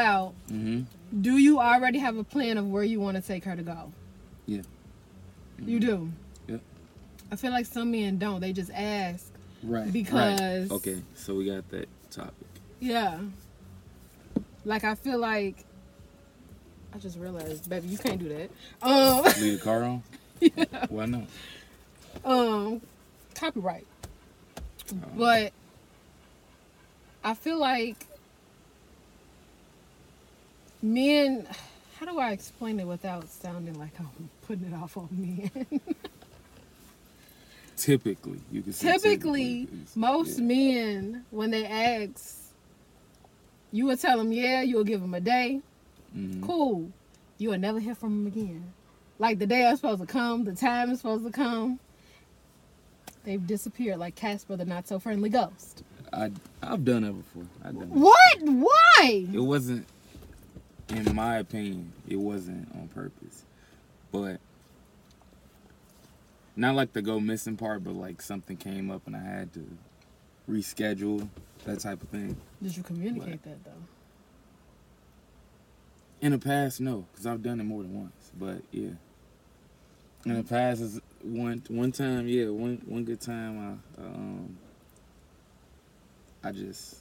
out, Mm-hmm. do you already have a plan of where you want to take her to go? Yeah. You do. Yep. I feel like some men don't. They just ask. Right. Because- Right. Okay, so we got that topic. Yeah. Like I feel like I just realized, baby, you can't do that. Um, Leave the car on. Why not? um, copyright. But I feel like men. How do I explain it without sounding like I'm putting it off on men? Typically, you can say Typically, it's- most yeah. men, when they ask, you will tell them, yeah, you'll give them a day. Mhm. Cool. You will never hear from them again. Like the day is supposed to come, the time is supposed to come. They've disappeared like Casper the not so friendly ghost. I I've done that before. Done. What? Why? It wasn't, in my opinion, it wasn't on purpose, but not like the go missing part, but like something came up and I had to reschedule that type of thing. Did you communicate that though? In the past, no, because I've done it more than once. But yeah, in the past is one one time. Yeah, one one good time. I um, I just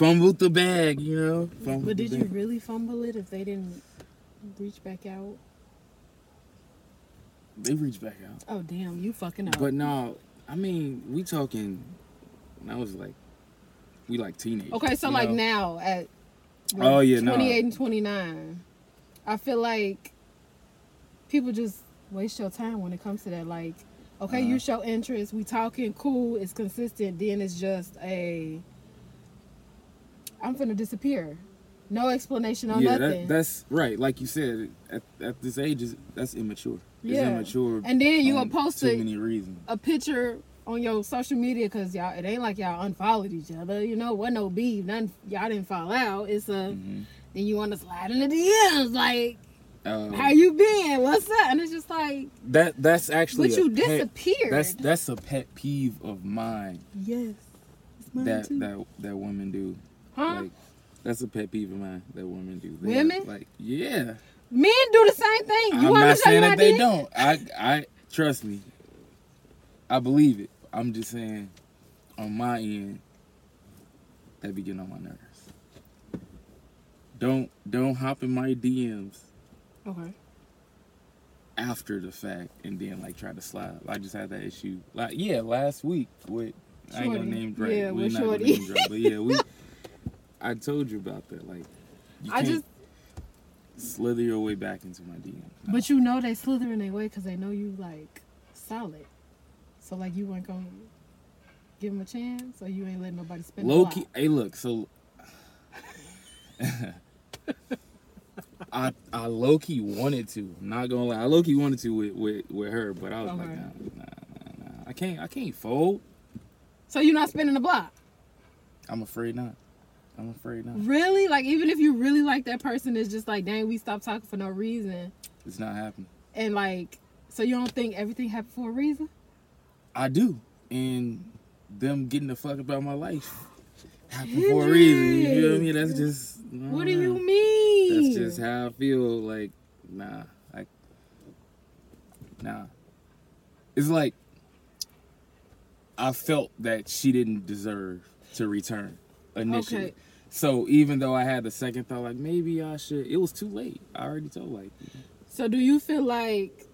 fumbled the bag. You know, fumbled But did you really fumble it if they didn't reach back out? They reached back out. Oh damn, you fucking up. But no, I mean, we talking. When I was like, we like teenagers. Okay, so like know? now at Oh, yeah, no. 28 and 29, I feel like people just waste your time when it comes to that. Like, okay, Uh-huh. you show interest, we talking, cool, it's consistent, then it's just a I'm finna disappear. No explanation, on yeah, nothing. that, that's right. Like you said, at, at this age, is that's immature. It's Yeah. immature. and then you gonna post a, many reasons. a picture on your social media because y'all it ain't like y'all unfollowed each other, you know, what no beef, none y'all didn't fall out. It's a Mhm. then you wanna slide in the DMs like Um, How you been? What's up? And it's just like, that that's actually but you pet- disappeared. that's that's a pet peeve of mine yes, it's mine that too. that that women do. Huh? Like that's a pet peeve of mine that women do. They Women? like yeah. Men do the same thing. You I'm not saying that they don't. I I trust me. I believe it. I'm just saying, on my end, that be getting on my nerves. Don't don't hop in my DMs Okay. after the fact and then like try to slide. I just had that issue. Like yeah, last week with I ain't gonna name drop. Yeah, we with not gonna Shorty. name drop, but yeah, we. I told you about that. Like, you I just, slither your way back into my DM. No. but you know they slither in their way because they know you like solid. So like you weren't gonna give them a chance, or you ain't letting nobody spend. Low key, hey, look, so I I low key wanted to. I'm not gonna lie, I low key wanted to with with, with her, but I was like, nah, nah, nah, nah. I can't, I can't fold. So you're not spinning the block. I'm afraid not. I'm afraid not. Really? Like even if you really like that person, it's just like, dang, we stopped talking for no reason, It's not happening. and like, so you don't think everything happened for a reason? I do, and them getting the fuck about my life happened for a reason. You feel me? That's just. What do you mean? That's just how I feel. Like, nah, like, nah. It's like I felt that she didn't deserve to return initially. Okay. So even though I had the second thought, like maybe I should, it was too late. I already told like, So do you feel like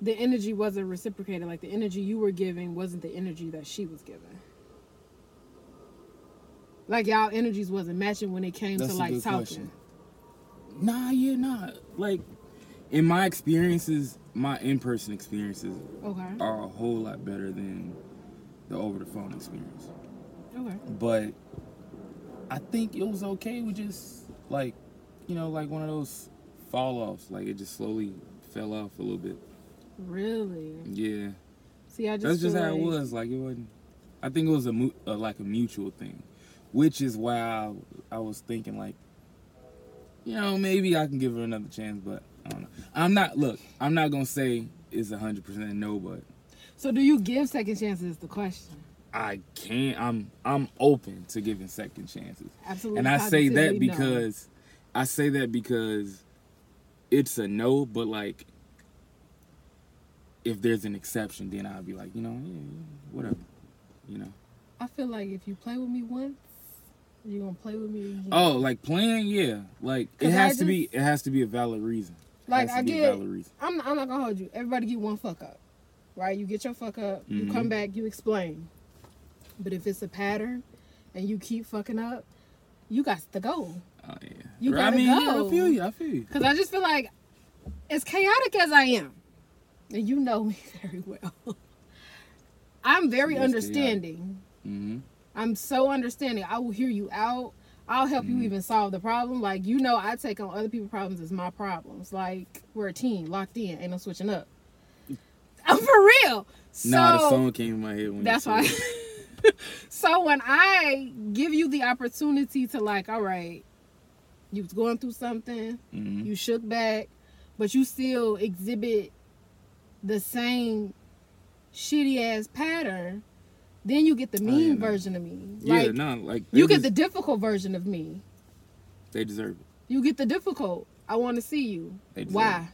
the energy wasn't reciprocated? Like the energy you were giving wasn't the energy that she was giving? Like y'all energies wasn't matching when it came That's to like talking. question. nah, yeah, nah. Like in my experiences, my in-person experiences Okay. are a whole lot better than the over-the-phone experience. Okay. but I think it was okay with just like, you know, like one of those fall offs. Like it just slowly fell off a little bit. Really? Yeah, See, I just that's just how it was. Like it wasn't. I think it was a, mu- like a mutual thing, which is why I, I was thinking like, you know, maybe I can give her another chance, but I don't know. I'm not. Look, I'm not gonna say it's a hundred percent no, but So do you give second chances? Is the question. I can't. I'm I'm open to giving second chances, Absolutely. and I say that positively no. because I say that because it's a no, but like if there's an exception, then I'll be like, you know, yeah, yeah, whatever, you know. I feel like if you play with me once, you're gonna play with me again. Oh, like playing, yeah. Like it has to be. It has to be a valid reason. Like I get. Valid reason. I'm I'm not gonna hold you. Everybody get one fuck up, right? You get your fuck up, you come Mhm. back, you explain. But if it's a pattern, and you keep fucking up, you got to go. Oh yeah. You I gotta mean, yeah, go. I feel you. I feel you. Cause I just feel like, as chaotic as I am, and you know me very well, I'm very understanding. Mm-hmm. I'm so understanding. I will hear you out. I'll help you Mhm. even solve the problem. Like you know, I take on other people's problems as my problems. Like we're a team, locked in, ain't no switching up. I'm for real. So nah, the song came in my head when that's you why. it. so when I give you the opportunity to like, all right, you was going through something, Mhm. you shook back, but you still exhibit the same shitty ass pattern. Then you get the Oh, mean yeah, no. version of me. Yeah, Like no, like you get the difficult version of me. they deserve it. You get the difficult. I want to see you. They deserve Why?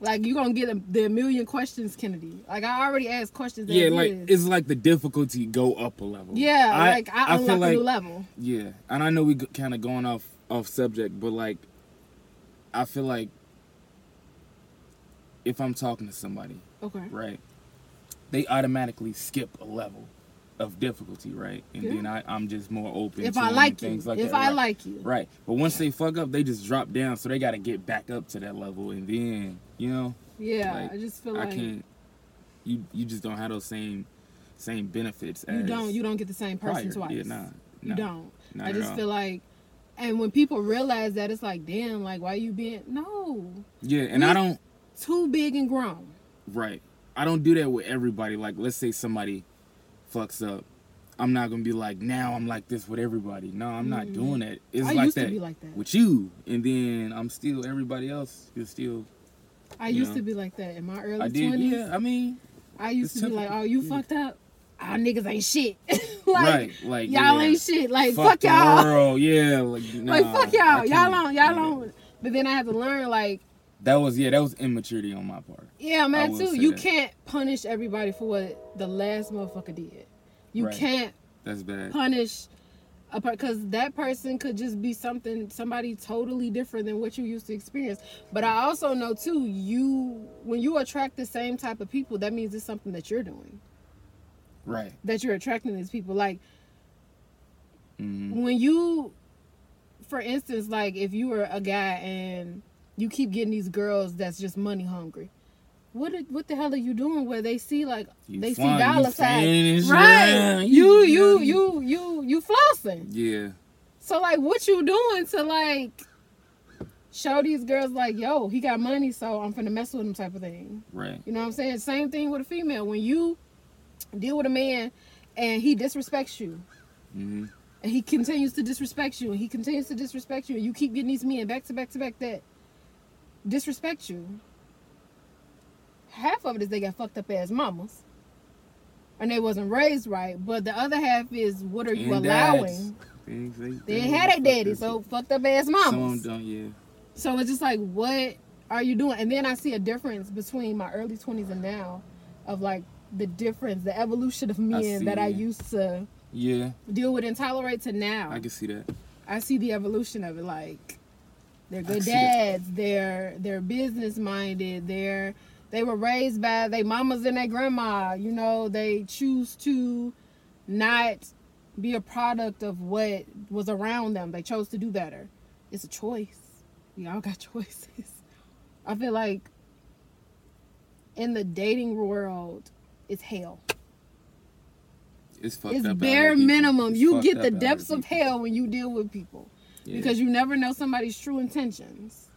Like you're gonna get a, the million questions, Kennedy. Like I already asked questions. Yeah, like is. it's like the difficulty go up a level. yeah, I, like I, unlock feel a new level. yeah, and I know we kind of going off off subject, but like I feel like if I'm talking to somebody, Okay. right, they automatically skip a level of difficulty, right, and Yeah. then I, I'm just more open. If to I like you, like you, if that, I right. like you, Right. But once they fuck up, they just drop down. So they got to get back up to that level. And then, you know, yeah, Like, I just feel like I can't, you you just don't have those same same benefits you as don't you don't get the same person prior. twice. Yeah, nah. You don't. I just feel like, and when people realize that, it's like, damn, like why you being no Yeah, and we- I don't, too big and grown. right. I don't do that with everybody. Like, let's say somebody fucks up. I'm not to be like, now I'm like this with everybody. No, I'm not Mhm. doing that. It's I like used that to be like that. with you. And then I'm still, everybody else is still, I used know. to be like that in my early twenties. Yeah, I mean, I used to be like, oh, you yeah. fucked up. Ah, niggas ain't shit. like, right. Like, y'all yeah. ain't shit. Like, fuck, fuck, y'all. world. Yeah, like, nah, like, fuck y'all. Y'all don't. Y'all that. don't. But then I had to learn, like, That was yeah, that was immaturity on my part. yeah, man, too. You that. can't punish everybody for what the last motherfucker did. You Right. can't That's bad. punish a because that person could just be something somebody totally different than what you used to experience but i also know too you when you attract the same type of people that means it's something that you're doing Right. that you're attracting these people like hmm when you for instance like if you were a guy and you keep getting these girls that's just money hungry what it- what the hell are you doing where they see like You they see fun, you dollar signs fanning and shit right around. you you you you you flossing Yeah. So like, what you doing to like show these girls like, yo, he got money, so I'm finna mess with him type of thing. Right. You know what I'm saying? Same thing with a female. When you deal with a man and he disrespects you, hmm and he continues to disrespect you, and he continues to disrespect you, and you keep getting these men back to back to back that disrespect you. Half of it is they got fucked up as mamas. And they wasn't raised right, but the other half is what are you And allowing? Things They, They had a daddy, so fucked up ass some mamas. don't. Yeah. So it's just like, what are you doing? And then I see a difference between my early 20s and now of like the difference, the evolution of men see that I used to Yeah. deal with and tolerate to now. I can see that. I see the evolution of it. Like they're good that. dads, they're they're business minded, they're they were raised by their mamas and their grandma. You know, they choose to not be a product of what was around them. They chose to do better. It's a choice. We all got choices. I feel like in the dating world, it's hell. It's fucked It's up. bare minimum. It's You get the depths of hell when you deal with people Yeah. because you never know somebody's true intentions.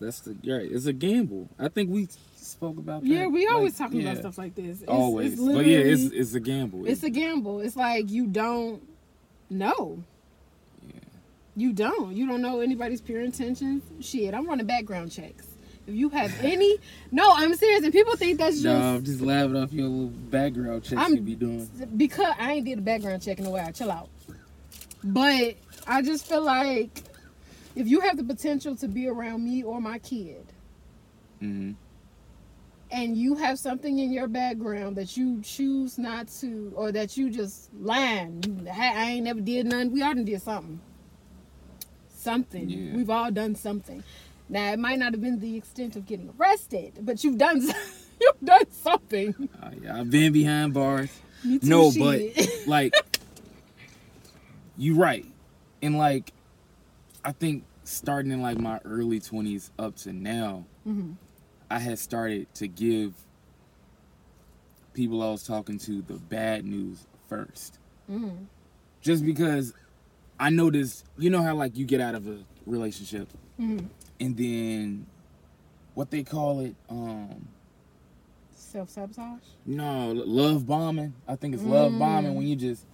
that's the right. It's a gamble. I think we spoke about that. Yeah, we always like, talking yeah, about stuff like this. It's, always. it's but yeah, it's it's a gamble. it's a gamble. It's like you don't know. Yeah. You don't. You don't know anybody's pure intentions. Shit, I'm running background checks. if you have any, no, I'm serious. And people think that's just No, I'm just laughing off your little background checks I'm- you be doing. because I ain't did a background check in a while. Chill out. But I just feel like if you have the potential to be around me or my kid, hmm and you have something in your background that you choose not to, or that you just lying, you, I ain't never did nothing. We all done did something. Something. Yeah. We've all done something. Now it might not have been the extent of getting arrested, but you've done you've done something. Uh, yeah, I've been behind bars. Too, No, shit. but like, you're right, and like, I think starting in like my early twenties up to now, Mhm. I had started to give people I was talking to the bad news first, Mhm. just because I noticed. You know how like you get out of a relationship, Mhm. and then what they call it, um, self sabotage. No, love bombing. I think it's love Mm. bombing when you just.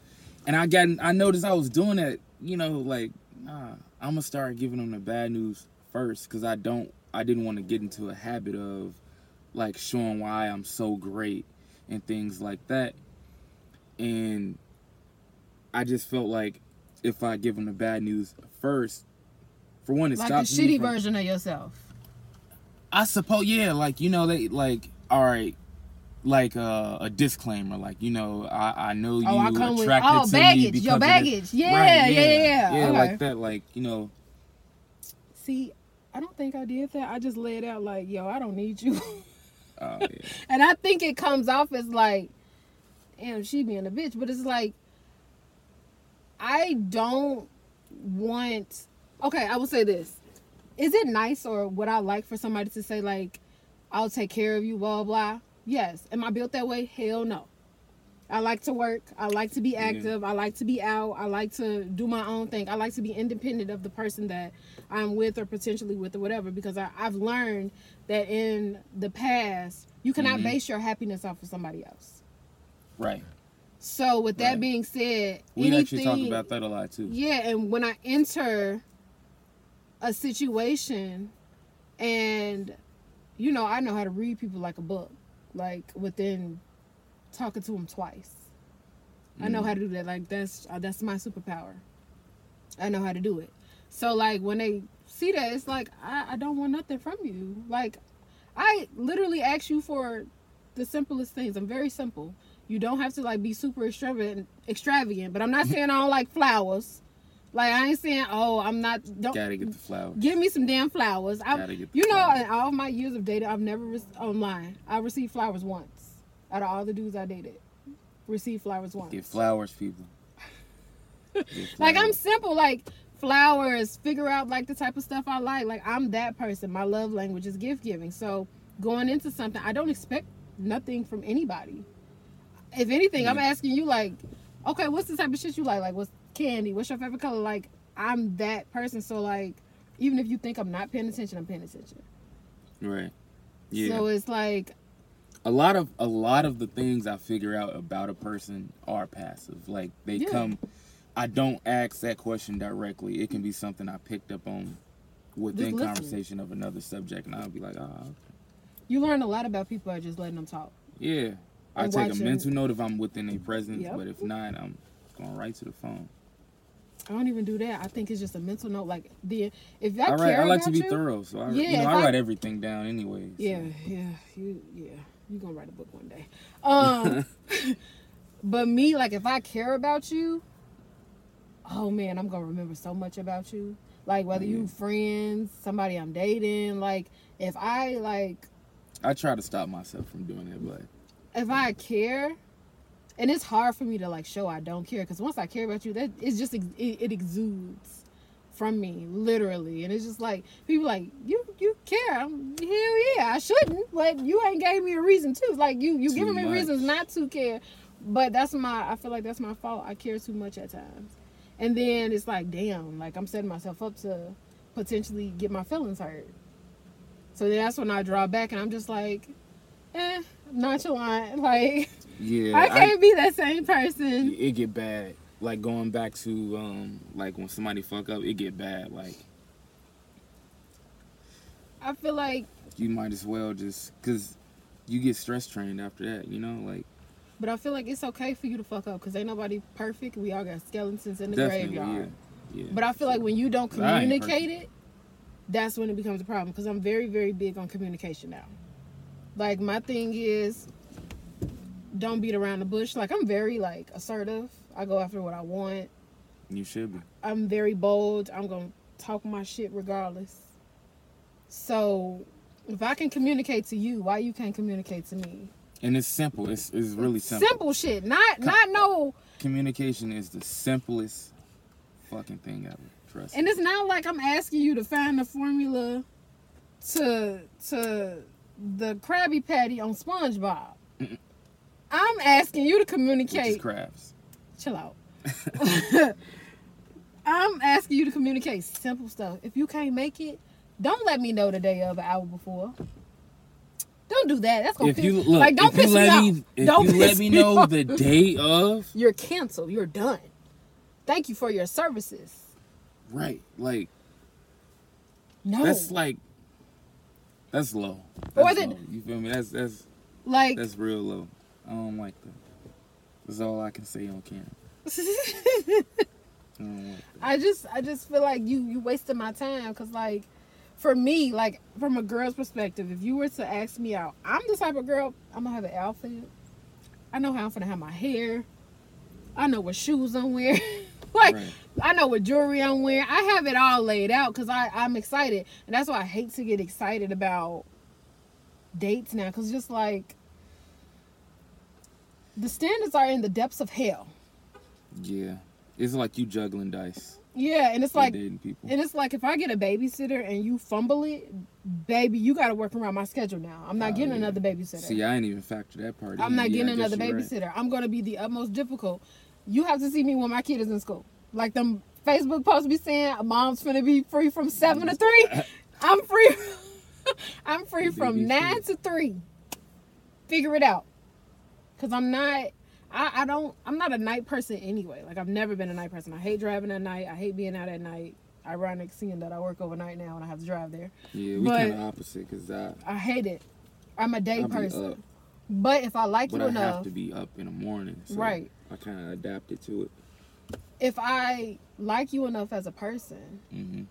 And I got, I noticed I was doing that. You know, like, nah, I'm gonna start giving them the bad news first because I don't, I didn't want to get into a habit of, like, showing why I'm so great and things like that. And I just felt like if I give them the bad news first, for one, it Like the me shitty from- version of yourself. I suppose, yeah, like you know, they like, all right, like uh, a disclaimer, like you know, I I know you Oh, I come with attracted oh to me baggage, because your baggage. Yeah, Right, yeah, yeah, yeah. yeah, okay. like that, like you know, See, I don't think I did that. I just laid out like, yo, I don't need you. uh, yeah. and I think it comes off as like, damn, she being a bitch. But it's like, I don't want. Okay, I will say this: Is it nice or would I like for somebody to say like, "I'll take care of you," blah blah? Yes. Am I built that way? Hell no. I like to work. I like to be Yeah. active. I like to be out. I like to do my own thing. I like to be independent of the person that I'm with or potentially with or whatever because I, I've learned that in the past, you cannot Mhm. base your happiness off of somebody else. right. So, with that Right. being said, We anything, actually talk about that a lot too. yeah, and when I enter a situation and you know, I know how to read people like a book, like within talking to them twice. I know Mhm. how to do that. Like that's uh, that's my superpower. I know how to do it. So like when they see that, it's like I, I don't want nothing from you. Like I literally ask you for the simplest things. I'm very simple. You don't have to like be super extravagant, extravagant. But I'm not saying I don't like flowers. Like I ain't saying oh I'm not. Don't Gotta get the flowers. give me some damn flowers. I, Gotta get the you know, in all my years of dating, I've never re- online. I received flowers once. Out of all the dudes I dated, received flowers once. Get flowers, people. Get Like I'm simple, like flowers. Figure out like the type of stuff I like. Like I'm that person. My love language is gift giving. So going into something, I don't expect nothing from anybody. If anything, I'm asking you like, okay, what's the type of shit you like? Like what's candy? What's your favorite color? Like I'm that person. So like, even if you think I'm not paying attention, I'm paying attention. right. Yeah. So it's like, a lot of a lot of the things I figure out about a person are passive. Like they Yeah. come I don't ask that question directly. It can be something I picked up on within conversation of another subject and I'll be like, ah, okay. you learn a lot about people by just letting them talk. yeah. I take watching- a mental note if I'm within a presence, Yep. but if not, I'm going right to the phone. I don't even do that. I think it's just a mental note. Like the if I I, write, care I like to be you, thorough, so I, Yeah, you know, I I- write everything down anyway. so. Yeah, yeah, you, yeah, you gonna write a book one day. Um, but me, like, if I care about you, oh man, I'm gonna remember so much about you. Like whether you Yeah. friends, somebody I'm dating. Like if I like, I try to stop myself from doing it, but if I care, and it's hard for me to like show I don't care because once I care about you, that it's just it, it exudes from me literally, and it's just like people like you you care. I'm, hell yeah, I shouldn't, but you ain't gave me a reason to. Like you you Too giving me much. reasons not to care, but that's my I feel like that's my fault. I care too much at times, and then it's like damn, like I'm setting myself up to potentially get my feelings hurt. So then that's when I draw back, and I'm just like, eh, nonchalant, like. Yeah, I can't be that same person. it get bad. Like going back to um like when somebody fuck up, it get bad. Like I feel like, You might as well just because you get stress trained after that. You know, like but I feel like it's okay for you to fuck up because ain't nobody perfect. We all got skeletons in the graveyard. yeah, yeah. But I feel like when you don't I communicate it, that's when it becomes a problem. Because I'm very, very big on communication now. Like my thing is, don't beat around the bush. Like I'm very like assertive. I go after what I want. you should be. I'm very bold. I'm gonna talk my shit regardless. So if I can communicate to you, why you can't communicate to me? And it's simple. It's it's really simple. Simple shit. Not not no. Communication is the simplest fucking thing ever. Trust me. And it's not like I'm asking you to find the formula to to the Krabby Patty on SpongeBob. Mm-mm. I'm asking you to communicate. crabs. Chill out. I'm asking you to communicate simple stuff. If you can't make it, don't let me know the day of an hour before. Don't do that. That's gonna If piss, you look, like don't if you piss let me me, off. if don't you piss let me know off. the day of, you're canceled. You're done. Thank you for your services. right? Like No, that's like that's low. Or That's is it- low. You feel me? That's that's like that's real low. I don't like that. That's all I can say on camera. I like. I just I just feel like you you wasted my time because like for me like from a girl's perspective if you were to ask me out I'm the type of girl I'm gonna have an outfit I know how I'm gonna have my hair I know what shoes I'm wearing like Right. I know what jewelry I'm wearing I have it all laid out because I I'm excited and that's why I hate to get excited about dates now because just like the standards are in the depths of hell Yeah, it's like you juggling dice. yeah and it's like dating people. And it's like if I get a babysitter and you fumble it, baby, you got to work around my schedule now. I'm not Oh, getting yeah. another babysitter. See, I ain't even factor that part. I'm in. not Yeah, getting another you're right. babysitter. I'm going to be the utmost difficult. You have to see me when my kid is in school. Like them Facebook posts be saying, "Mom's gonna be free from seven to three. I'm free. I'm free from nine to three. Figure it out. Cause I'm not. I, I don't. I'm not a night person anyway. Like I've never been a night person. I hate driving at night. I hate being out at night. Ironic seeing that I work overnight now and I have to drive there. Yeah, we kind of opposite because I, I hate it. I'm a day I be person. But if I like but you I enough, have to be up in the morning. So Right. I kind of adapted to it. if I like you enough as a person, hmm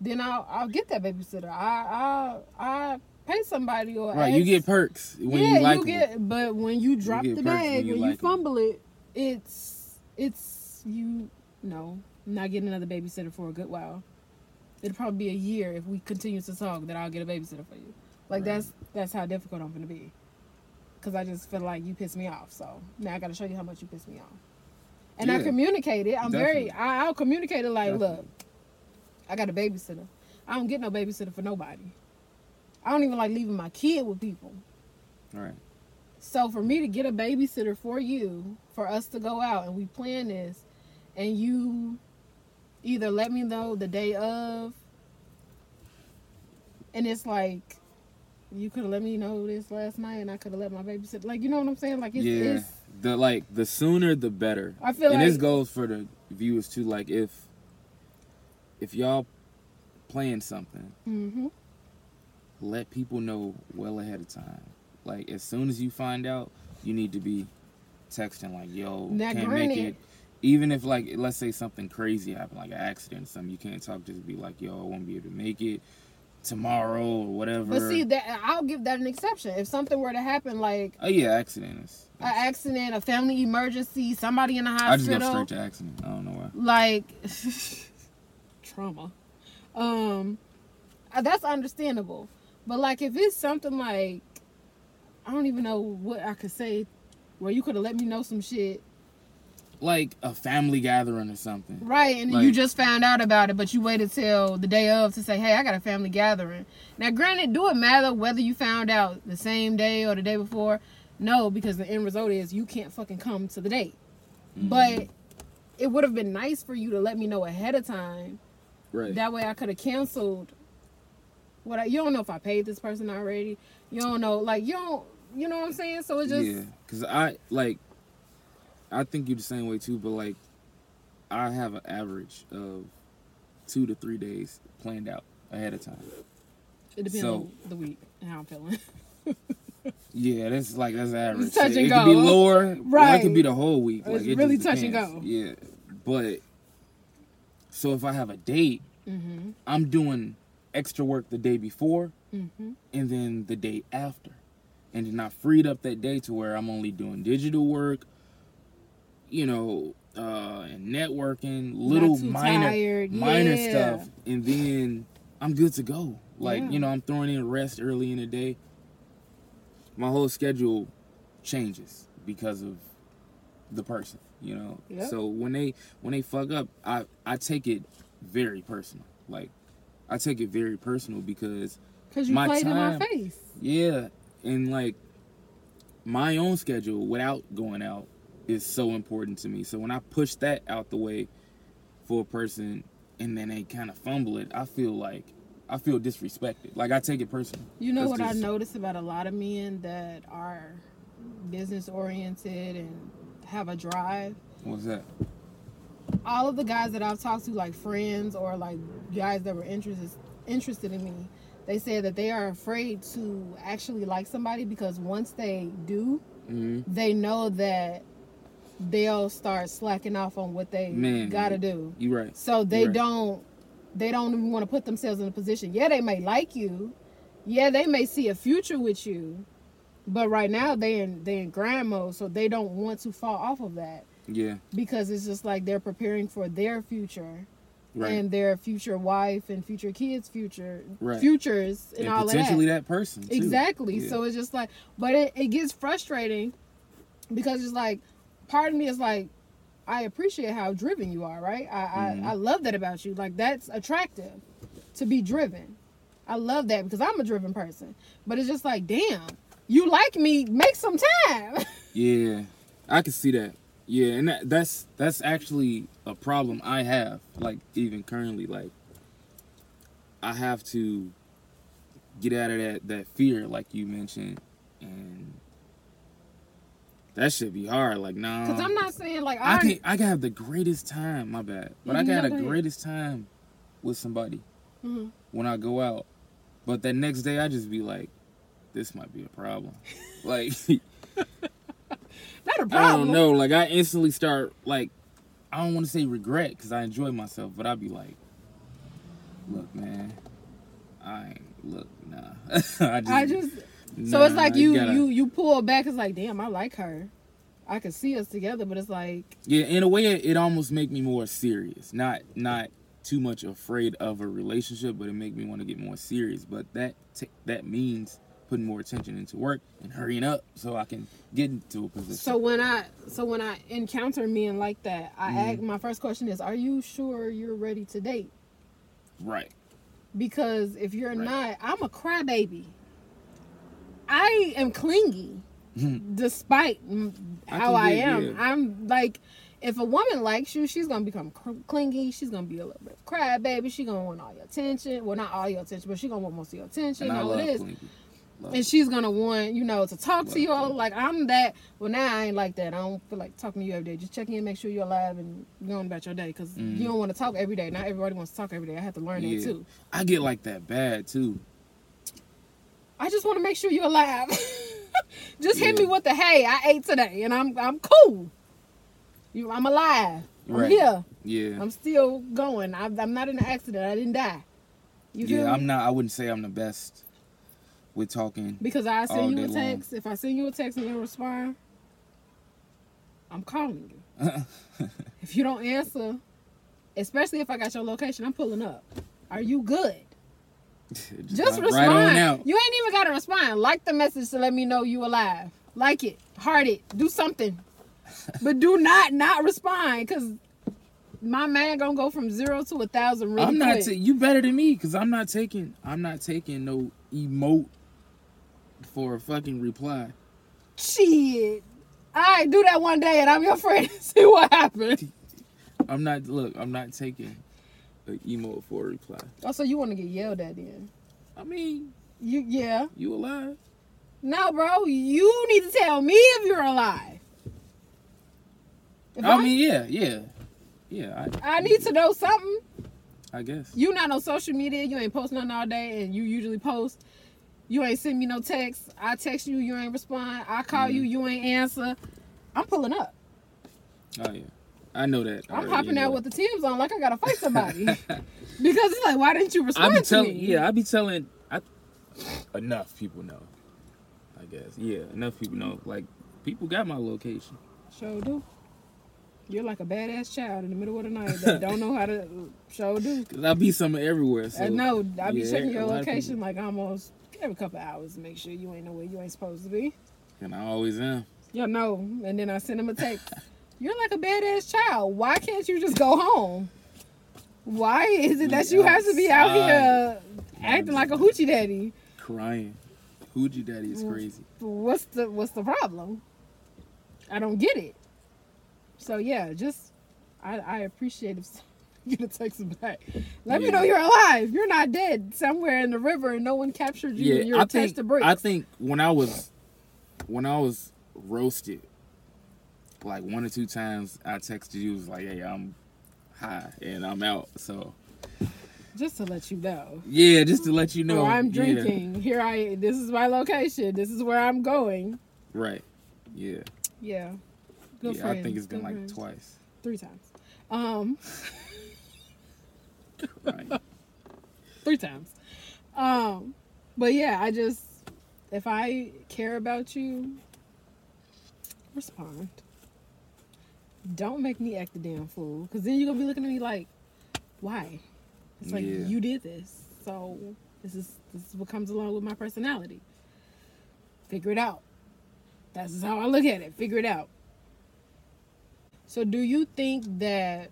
then I'll I'll get that babysitter. I I I pay somebody or Right, you get perks when yeah, you like you get. But when you drop get the perks when bag, you when you like fumble it, it's it's you. No, not getting another babysitter for a good while. It'll probably be a year if we continue to talk that I'll get a babysitter for you. Like Right. that's that's how difficult I'm gonna be. Cause I just feel like you piss me off. So now I gotta show you how much you piss me off. And I Yeah. communicate it. I'm very. Definitely. I, I'll communicate it like, Definitely. look, I got a babysitter. I don't get no babysitter for nobody. I don't even like leaving my kid with people. Right. So for me to get a babysitter for you, for us to go out and we plan this, and you either let me know the day of, and it's like you could have let me know this last night, and I could have let my babysitter. Like you know what I'm saying? Like it's, yeah. it's the like the sooner the better. I feel and like this goes for the viewers too. Like if if y'all playing something, hmm let people know well ahead of time. Like as soon as you find out, you need to be texting like, "Yo, Now, can't make it." Even if like let's say something crazy happened, like an accident or something, you can't talk. Just be like, "Yo, I won't be able to make it tomorrow or whatever." But see that I'll give that an exception. If something were to happen, like oh yeah, accident is. an accident, a family emergency, somebody in the hospital. I just go straight to accident. I don't know why. like trauma. Um, that's understandable. But like, if it's something like I don't even know what I could say, where you could have let me know some shit, Like a family gathering or something. right? And Like- you just found out about it, but you waited till the day of to say, "Hey, I got a family gathering." Now, granted, do it matter whether you found out the same day or the day before? No, because the end result is you can't fucking come to the date. Mhm. But it would have been nice for you to let me know ahead of time. right. That way I could have canceled. What I, you don't know if I paid this person already. You don't know, like you don't, you know what I'm saying. So it's just yeah, cause I like, I think you're the same way too. But like, I have an average of two to three days planned out ahead of time. It depends So- on the week and how I'm feeling. Yeah, that's like that's average. touch it and could be lower, right? It could be the whole week. It's it really touch and go. Yeah, but so if I have a date, mm-hmm. I'm doing extra work the day before Mm-hmm. and then the day after, and then I freed up that day to where I'm only doing digital work, you know, uh, and networking, little minor tired. minor Yeah. stuff, and then I'm good to go. Like Yeah. you know, I'm throwing in rest early in the day. My whole schedule changes because of the person, you know. Yep. So when they when they fuck up, I I take it very personal. Like I take it very personal because Because you My played in my time- face. yeah, and like my own schedule without going out is so important to me. So when I push that out the way for a person and then they kind of fumble it, I feel like I feel disrespected. Like I take it personal. You know That's what I notice about a lot of men that are business oriented and have a drive? What's that? All of the guys that I've talked to, like friends or like guys that were interested interested in me, they said that they are afraid to actually like somebody because once they do, hmm they know that they'll start slacking off on what they Man, gotta do. You right. So they Right. don't they don't even want to put themselves in a position. Yeah, they may like you. Yeah, they may see a future with you. But right now they in they in grind mode, so they don't want to fall off of that Yeah. because it's just like they're preparing for their future Right. and their future wife and future kids' future Right. futures and, and all of that. potentially that, person. too. Exactly. Yeah. So it's just like, but it, it gets frustrating because it's like, part of me is like, I appreciate how driven you are, right? I, Mhm. I, I love that about you. Like, that's attractive to be driven. I love that because I'm a driven person. But it's just like, damn, you like me, make some time. Yeah, I can see that. Yeah, and that, that's that's actually a problem I have. Like even currently, like I have to get out of that that fear, like you mentioned, and that should be hard. Like nah, Because I'm not saying, like, I I, can I can have the greatest time. My bad, but I can have the greatest time with somebody Mhm. when I go out. But that next day, I just be like, this might be a problem. like. not a I problem. don't know. Like I instantly start like I don't want to say regret because I enjoy myself, but I'd be like, look, man, I ain't look nah. I just, I just, so it's like you, gotta- you, you pull back. It's like, damn, I like her. I can see us together, but it's like, yeah. In a way, it, it almost make me more serious. Not not too much afraid of a relationship, but it make me want to get more serious. But that t- that means putting more attention into work and hurrying up so I can get into a position. So when I so when I encounter men like that, I Mhm. ask my first question is, "Are you sure you're ready to date?" right. Because if you're Right. not, I'm a crybaby. I am clingy, despite I how I am. I'm like, if a woman likes you, she's gonna become clingy. She's gonna be a little bit crybaby. She's gonna want all your attention. Well, not all your attention, but she's gonna want most of your attention. And I all love it is. Clinky. And she's gonna want you know to talk to you all like I'm that. Well, now I ain't like that. I don't feel like talking to you every day. Just check in, make sure you're alive, and going about your day because Mhm. you don't want to talk every day. Not everybody wants to talk every day. I have to learn Yeah. that too. I get like that bad too. I just want to make sure you're alive. just hit me with the hey, I ate today, and I'm I'm cool. You, I'm alive. I'm Right. here. Yeah. I'm still going. I'm, I'm not in an accident. I didn't die. You yeah, me? I'm not. I wouldn't say I'm the best with talking. Because I send you a long. text. If I send you a text and you don't respond, I'm calling you. If you don't answer, especially if I got your location, I'm pulling up. Are you good? Just right, respond. right. You ain't even gotta respond. Like the message to let me know you alive. Like it, heart it, do something, but do not not respond because my man gonna go from zero to a thousand really I'm not. you better than me because I'm not taking. I'm not taking no emote for a fucking reply. Shit. Right, do that one day, and I'm your friend. See what happens. I'm not. Look, I'm not taking an emote for a reply. Also, you want to get yelled at then? I mean, You yeah. you alive? No, bro. You need to tell me if you're alive. If I mean, yeah, yeah, yeah. I, I need to know something. I guess. You not on social media. You ain't post nothing all day, and you usually post. You ain't send me no text. I text you, you ain't respond. I call you, Mhm. you ain't answer. I'm pulling up. Oh yeah, I know that. I'm already, hopping out anyway. with the Tim's on like I gotta fight somebody because it's like, why didn't you I respond be to telling, me? yeah, I be telling. I enough people know. I guess, yeah, enough people know. Like people got my location. Sure do. You're like a badass child in the middle of the night that don't know how to show do. Cause I be somewhere everywhere. So I know. I be yeah, checking your location like almost every couple of hours to make sure you ain't nowhere you ain't supposed to be. and I always am. You know, and then I send him a text. You're like a badass child. Why can't you just go home? Why is it that you have to be out here acting like a hoochie daddy? Crying. Hoochie daddy is crazy. What's the what's the problem? I don't get it. So yeah, just I, I appreciate if you gonna text him back. Let me know you're alive. You're not dead somewhere in the river and no one captured you and you're I attached think to bricks. I think when I was when I was roasted, like one or two times, I texted you was like, "Hey, I'm high and I'm out." So just to let you know. yeah, just to let you know, or I'm yeah. drinking. Here I this is my location. This is where I'm going. Right. Yeah. Yeah. Good yeah. I think it's been good like friends. twice. Three times. Um Right. three times. Um, but yeah, I just if I care about you, respond. Don't make me act the damn fool, because then you're gonna be looking at me like, why? It's like Yeah. you did this, so this is this is what comes along with my personality. Figure it out. That's how I look at it. Figure it out. So, do you think that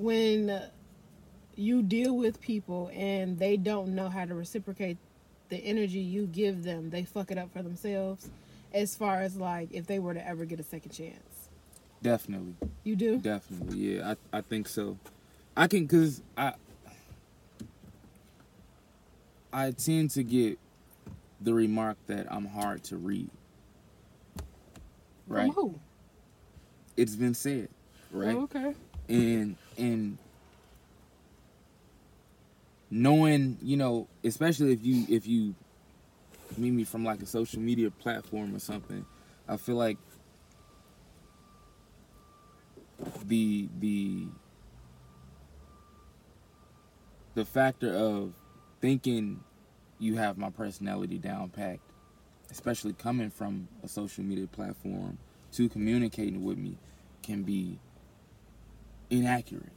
when you deal with people and they don't know how to reciprocate the energy you give them, they fuck it up for themselves? As far as like if they were to ever get a second chance, Definitely. you do. Definitely. Yeah. I I think so. I can cause I I tend to get the remark that I'm hard to read. Right. It's been said. Right. Oh, okay. and and knowing you know especially if you if you meet me from like a social media platform or something i feel like the the the factor of thinking you have my personality down packed especially coming from a social media platform to communicating with me can be inaccurate.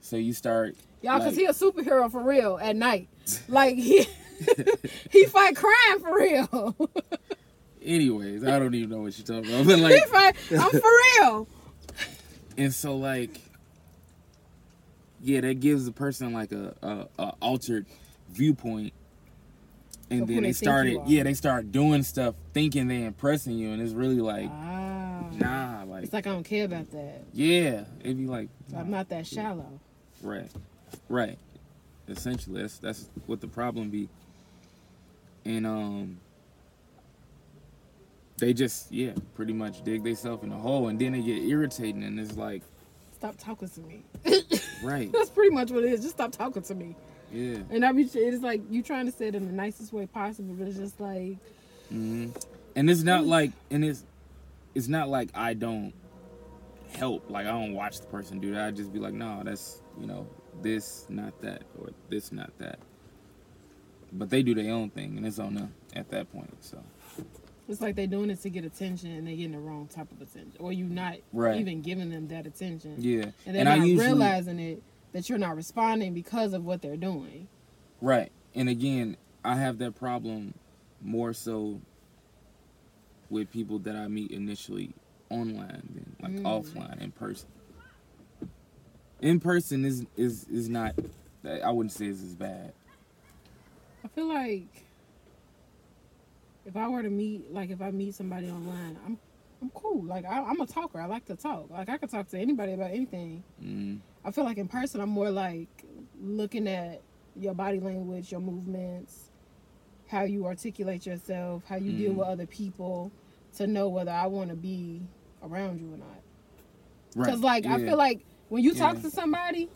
So you start Y'all, cause like- he a superhero for real at night. Like he he fight crime for real. anyways, I don't even know what you're talking about. But he like fight. I'm for real. and so like yeah, that gives the person like a, a, a altered viewpoint. And Of then they they started yeah, they start doing stuff thinking they impressing you and it's really like Ah. nah, like It's like I don't care about that. yeah. It'd be like I'm not that shallow. Right. Right. Essentially, that's that's what the problem be. And um they just yeah, pretty much dig themselves in a hole and then they get irritating and it's like, Stop talking to me. right. That's pretty much what it is. Just stop talking to me. Yeah. And I be it's like you trying to say it in the nicest way possible, but it's just like hmm And it's not like and it's it's not like I don't help. Like I don't watch the person do that. I just be like, no, that's you know, this, not that, or this, not that. But they do their own thing and it's on them at that point. So it's like they're doing it to get attention and they're getting the wrong type of attention, or you're not Right. even giving them that attention, yeah. and they're I not usually realizing it that you're not responding because of what they're doing. Right. And again, I have that problem more so with people that I meet initially online than like Mm. offline in person. In person is is is not I wouldn't say is as bad. I feel like if I were to meet, like if I meet somebody online, I'm I'm cool. Like I, I'm a talker. I like to talk. Like I can talk to anybody about anything. Mm, I feel like in person, I'm more like looking at your body language, your movements, how you articulate yourself, how you deal Mm. with other people, to know whether I want to be around you or not. right. Because like I feel like When you talk Yeah. to somebody,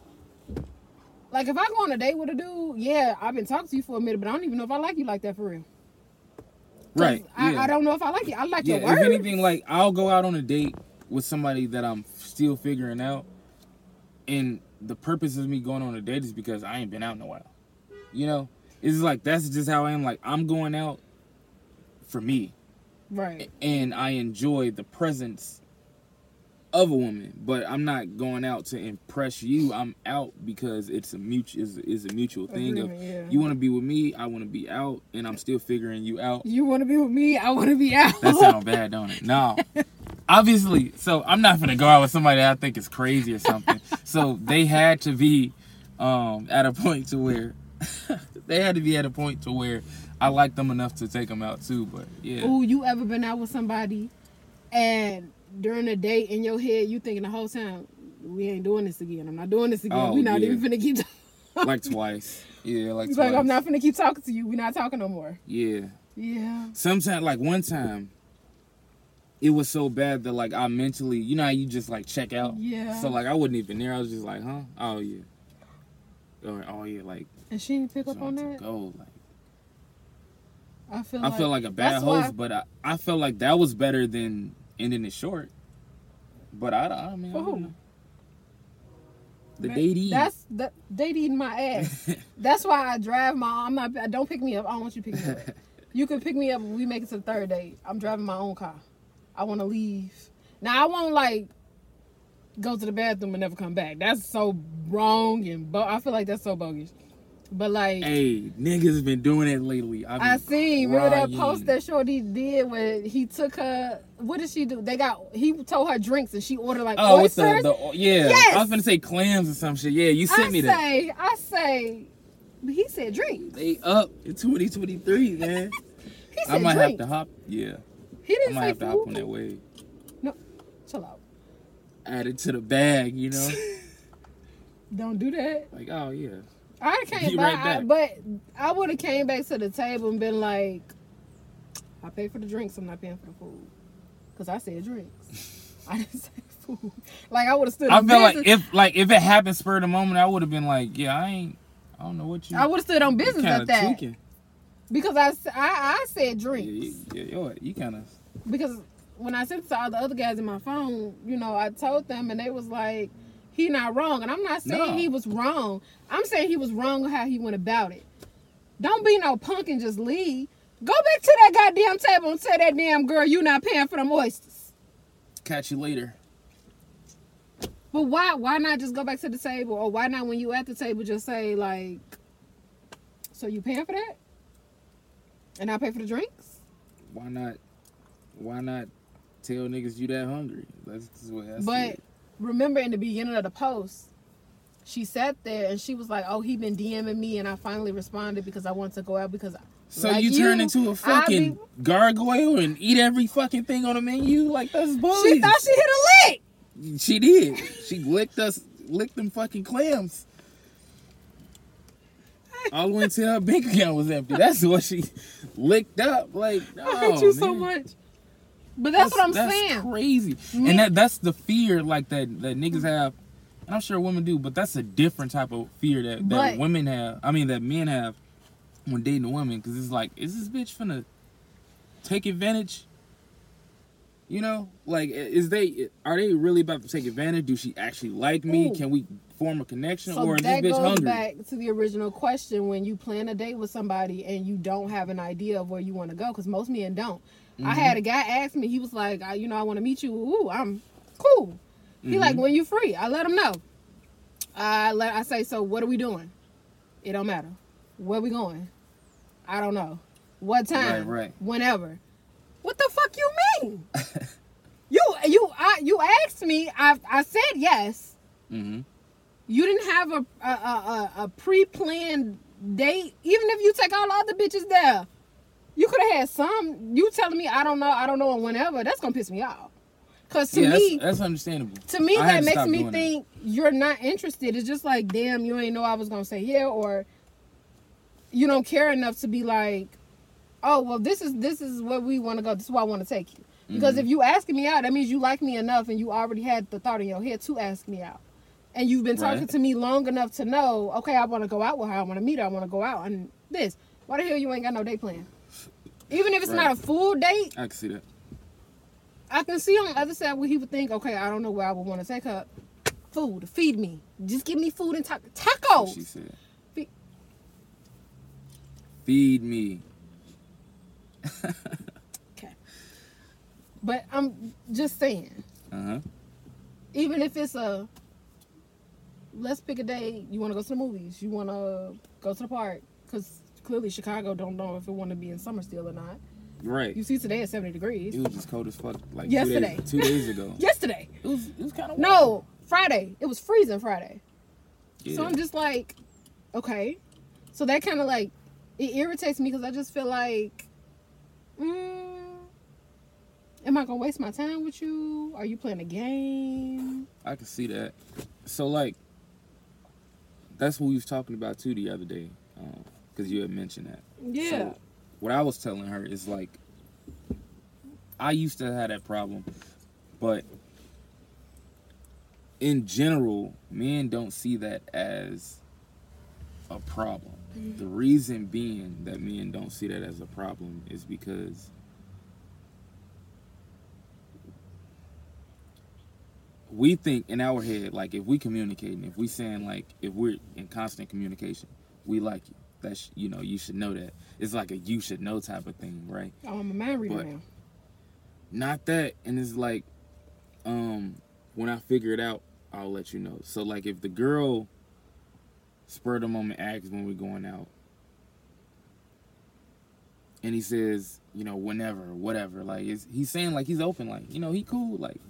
like if I go on a date with a dude, yeah, I've been talking to you for a minute, but I don't even know if I like you like that for real. 'Cause Right. I, yeah. I don't know if I like you. I like yeah, your words. if anything, like I'll go out on a date with somebody that I'm still figuring out, and the purpose of me going on a date is because I ain't been out in a while. You know, it's like that's just how I am. Like I'm going out for me, right. and I enjoy the presence of a woman, but I'm not going out to impress you. I'm out because it's a mutual is, is a mutual thing of yeah. you want to be with me, I want to be out, and I'm still figuring you out. You want to be with me? I want to be out. That sounds bad, don't it? No. Obviously, so I'm not gonna go out with somebody that I think is crazy or something. so they had to be um, at a point to where they had to be at a point to where I like them enough to take them out too. But yeah, Ooh, you ever been out with somebody and during the date in your head you thinking the whole time, we ain't doing this again. I'm not doing this again. Oh, we not yeah. even finna keep talking. like twice. Yeah, like twice. like, I'm not finna keep talking to you. we not talking no more. Yeah. Yeah. Sometimes, like one time, it was so bad that like I mentally, you know, how you just like check out. Yeah. So like I wasn't even there. I was just like, huh? Oh yeah. Or oh yeah, like and she didn't pick up on that. go. Like I feel I like, feel like a bad host, but I, I felt like that was better than ending it short. But I, I mean, I For don't who? The date That's the they eating my ass. That's why I drive my. I'm not. Don't pick me up. I don't want you to pick me up. You can pick me up when we make it to the third date. I'm driving my own car. I want to leave. Now I won't like go to the bathroom and never come back. That's so wrong and bo- I feel like that's so bogus. But like hey, niggas been doing it lately. I been seen remember that post that Shorty did when he took her. What did she do? They got he told her drinks and she ordered like Oh, with oysters. the, the yeah. Yes! I was gonna say clams or some shit. Yeah, you sent I me that. say, I say, but he said drinks. They up in 2023, man. He said I might drinks. have to hop. Yeah, He didn't might say have to hop on that wave. No, chill out. Add it to the bag, you know. Don't do that. like, oh yeah. I came back, right I- back. but I would have came back to the table and been like, I pay for the drinks. I'm not paying for the food because I said drinks. I didn't say food. Like I would have stood. I feel like if like if it happened spur of the moment, I would have been like, yeah, I ain't. I don't know what you. I would have stood on business at that tweaking. because I said Yeah, drinks you, yeah, yo, you kind of. because when I sent it to all the other guys in my phone, you know, I told them and they was like, he not wrong, and I'm not saying No. he was wrong. I'm saying he was wrong on how he went about it. Don't be no punk and just leave. Go back to that goddamn table and tell that damn girl you not paying for them oysters. Catch you later. But why why not just go back to the table or why not when you at the table just say like so you paying for that? And I pay for the drinks? Why not? Why not tell niggas you that hungry? That's just what I But said. Remember in the beginning of the post, she sat there and she was like, "Oh, he been DMing me, and I finally responded because I want to go out because." I, So like you turn you, into a fucking be- gargoyle and eat every fucking thing on the menu? Like that's bullies. She thought she hit a lick. She did. She licked us, licked them fucking clams. All the way until her bank account was empty. That's what she licked up. Like, no, I hate you so oh, much. But that's, what I'm saying. that's saying. Crazy. And that that's the fear like that that niggas mm-hmm. have. And I'm sure women do, but that's a different type of fear that, that But- women have. I mean, that men have when dating a woman, because it's like, is this bitch finna take advantage? You know, like, is they are they really about to take advantage? Do she actually like me? Ooh. Can we form a connection, So or is that this bitch goes hungry? back to the original question when you plan a date with somebody and you don't have an idea of where you want to go, because most men don't. I Mhm. had a guy ask me, he was like, I, you know, I want to meet you. Ooh, I'm cool. He Mhm. like, when you free? I let him know. I let I say, so what are we doing? It don't matter. Where we going? I don't know. What time? Right, right. Whenever. What the fuck you mean? you you I you asked me. I I said yes. Mhm. You didn't have a a, a, a, a pre-planned date. Even if you take all the other bitches there, you could have had some. You telling me I don't know, I don't know, and whenever that's gonna piss me off. Cause to Yeah, me, that's, that's understandable. to me I that makes me doing that. think you're not interested. It's just like, damn, you ain't know I was gonna say yeah, or you don't care enough to be like, oh well, this is this is where we want to go. This is where I want to take you. Because Mhm. if you asking me out, that means you like me enough, and you already had the thought in your head to ask me out. and you've been talking Right. to me long enough to know, okay, I want to go out with her, I want to meet her, I want to go out, and this. Why the hell you ain't got no date plan? Even if it's not a full date, I can see that. I can see on the other side where he would think, okay, I don't know where I would want to take her. Food, feed me, just give me food and ta- what she said. Fe- Feed me. Okay, but I'm just saying, Uh huh. even if it's a, let's pick a day. You want to go to the movies? You want to go to the park? Because clearly Chicago don't know if it want to be in summer still or not. Right. You see today it's 70 degrees. It was just cold as fuck. Like Yesterday. two days, two days ago. Yesterday. It was. It was kind of. No, Friday. It was freezing Friday. Yeah. So I'm just like, okay. So that kind of like, it irritates me because I just feel like, mm, am I gonna waste my time with you? Are you playing a game? I can see that. So like, that's what we was talking about too the other day, because you had mentioned that. Yeah. So what I was telling her is like, I used to have that problem, but in general, men don't see that as a problem. The mm-hmm. reason being that men don't see that as a problem is because we think in our head, like if we communicating, if we saying like if we're in constant communication, we like you. That's you know, you should know that. It's like a you should know type of thing, right? oh, I'm a mind reader But- now. Not that. And it's like, um, when I figure it out, I'll let you know. So like if the girl spur of the moment asks when we're going out and he says, you know, whenever, whatever, like he's saying like he's open, like, you know, he cool, like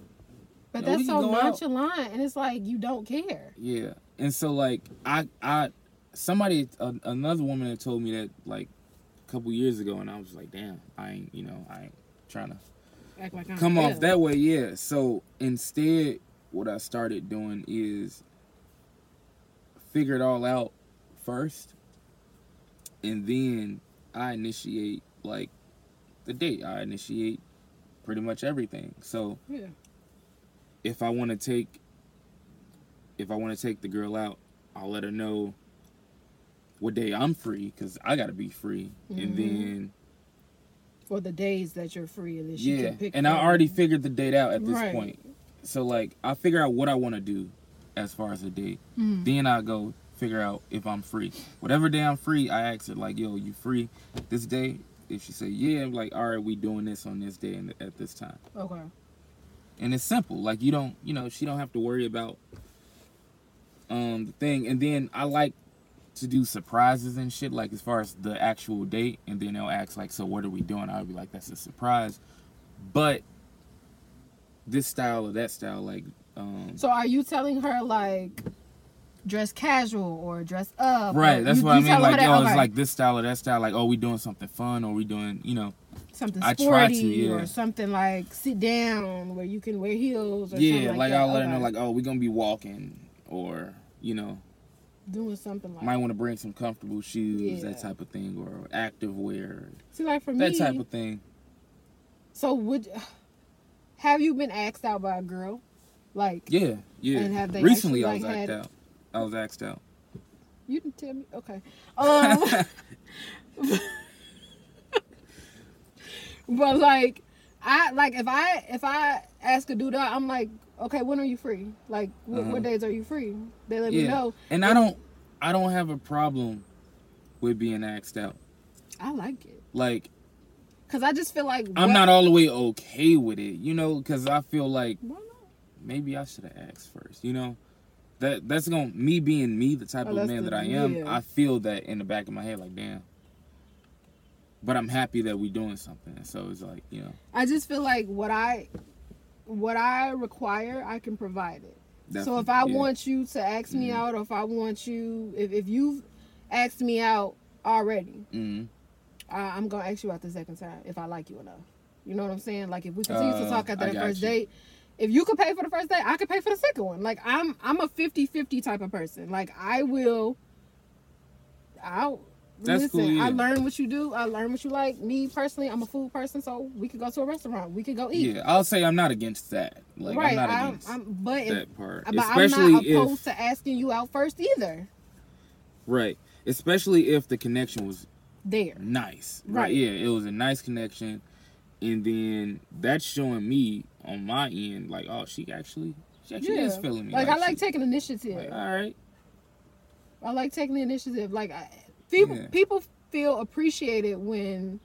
But No, we that's so go out. nonchalant, and it's like you don't care. Yeah, and so like I I somebody a, another woman had told me that like a couple years ago, and I was like, damn, I ain't you know I ain't trying to Act like come off that way. Yeah, so instead, what I started doing is figure it all out first, and then I initiate like the date. I initiate pretty much everything. So Yeah. if I want to take if I want to take the girl out, I'll let her know what day I'm free cuz I got to be free. Mhm. And then For the days that you're free, and then she yeah, can pick. and I already figured the date out at this Right. point. So like I figure out what I want to do as far as the date. Mhm. Then I go figure out if I'm free. Whatever day I'm free, I ask her like, "Yo, you free this day?" If she say, "Yeah," I'm like, "All right, we doing this on this day and at this time." Okay. and it's simple. Like you don't, you know, she don't have to worry about um the thing. And then I like to do surprises and shit, like as far as the actual date. And then they'll ask like, "So what are we doing?" I'll be like, "That's a surprise," but this style or that style, like, um, So are you telling her like dress casual or dress up? right? That's you- what I mean. Like, yo, it's like this style or that style. Like, oh, we doing something fun, or we doing, you know, something I sporty try to, yeah. or something like sit down where you can wear heels or yeah. something Like, like. I'll let her know, like, oh, we gonna be walking, or you know, doing something like might want to bring some comfortable shoes, Yeah. that type of thing, or active wear, See, like for that me, that type of thing. so would have you been asked out by a girl? Like Yeah, yeah. And have they Recently, I was like, asked out. I was asked out. you didn't tell me. Okay. Um, but like I like if I if I ask a dude out, I'm like, okay, when are you free? Like, what, Uh-huh. what days are you free? They let me yeah, know. and I don't, I don't have a problem with being asked out. I like it Like, because I just feel like I'm not all the way okay with it, you know, because I feel like maybe I should have asked first, you know. That that's gonna me being me, the type Oh, of man the- that I am. yeah. I feel that in the back of my head, like damn. But I'm happy that we're doing something, so it's like you know. I just feel like what I what I require, I can provide it. so if I yeah. want you to ask me Mhm. out, or if I want you, if if you've asked me out already, Mhm. I, I'm gonna ask you out the second time if I like you enough. You know what I'm saying? Like if we continue to Uh, talk after that first you. date, if you could pay for the first date, I could pay for the second one. Like I'm I'm a 50-50 type of person. Like I will I'll That's listen, cool, yeah. I learned what you do. I learned what you like. Me personally, I'm a food person, so we could go to a restaurant. We could go eat. Yeah, I'll say I'm not against that. Like right. I'm not I'm, against I'm, but if, part. but Especially I'm not if opposed to asking you out first either. right. Especially if the connection was There. nice. Right. Right. Yeah, it was a nice connection. And then that's showing me on my end, like, oh, she actually she actually Yeah. is feeling me. Like, I like she- taking initiative. like, all right. I like taking the initiative. Like I, people, Yeah. people feel appreciated when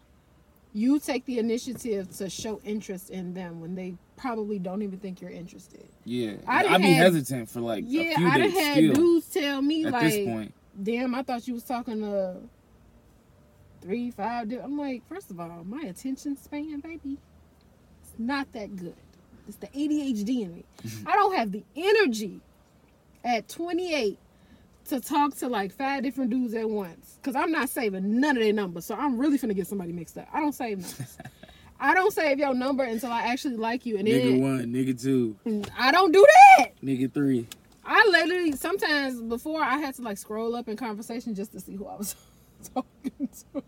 you take the initiative to show interest in them when they probably don't even think you're interested. Yeah. I I done be had- hesitant for like Yeah, a few I done days had still dudes tell me at like, this point. "Damn, I thought you was talking to three, five." I'm like, first of all, my attention span, baby, it's not that good. It's the ADHD in me. I don't have the energy at 28 to talk to like five different dudes at once. Cause I'm not saving none of their numbers. So I'm really finna get somebody mixed up. I don't save numbers. I don't save your number until I actually like you. And Nigga then one, nigga two, I don't do that. nigga three. I literally sometimes before I had to like scroll up in conversation just to see who I was talking to.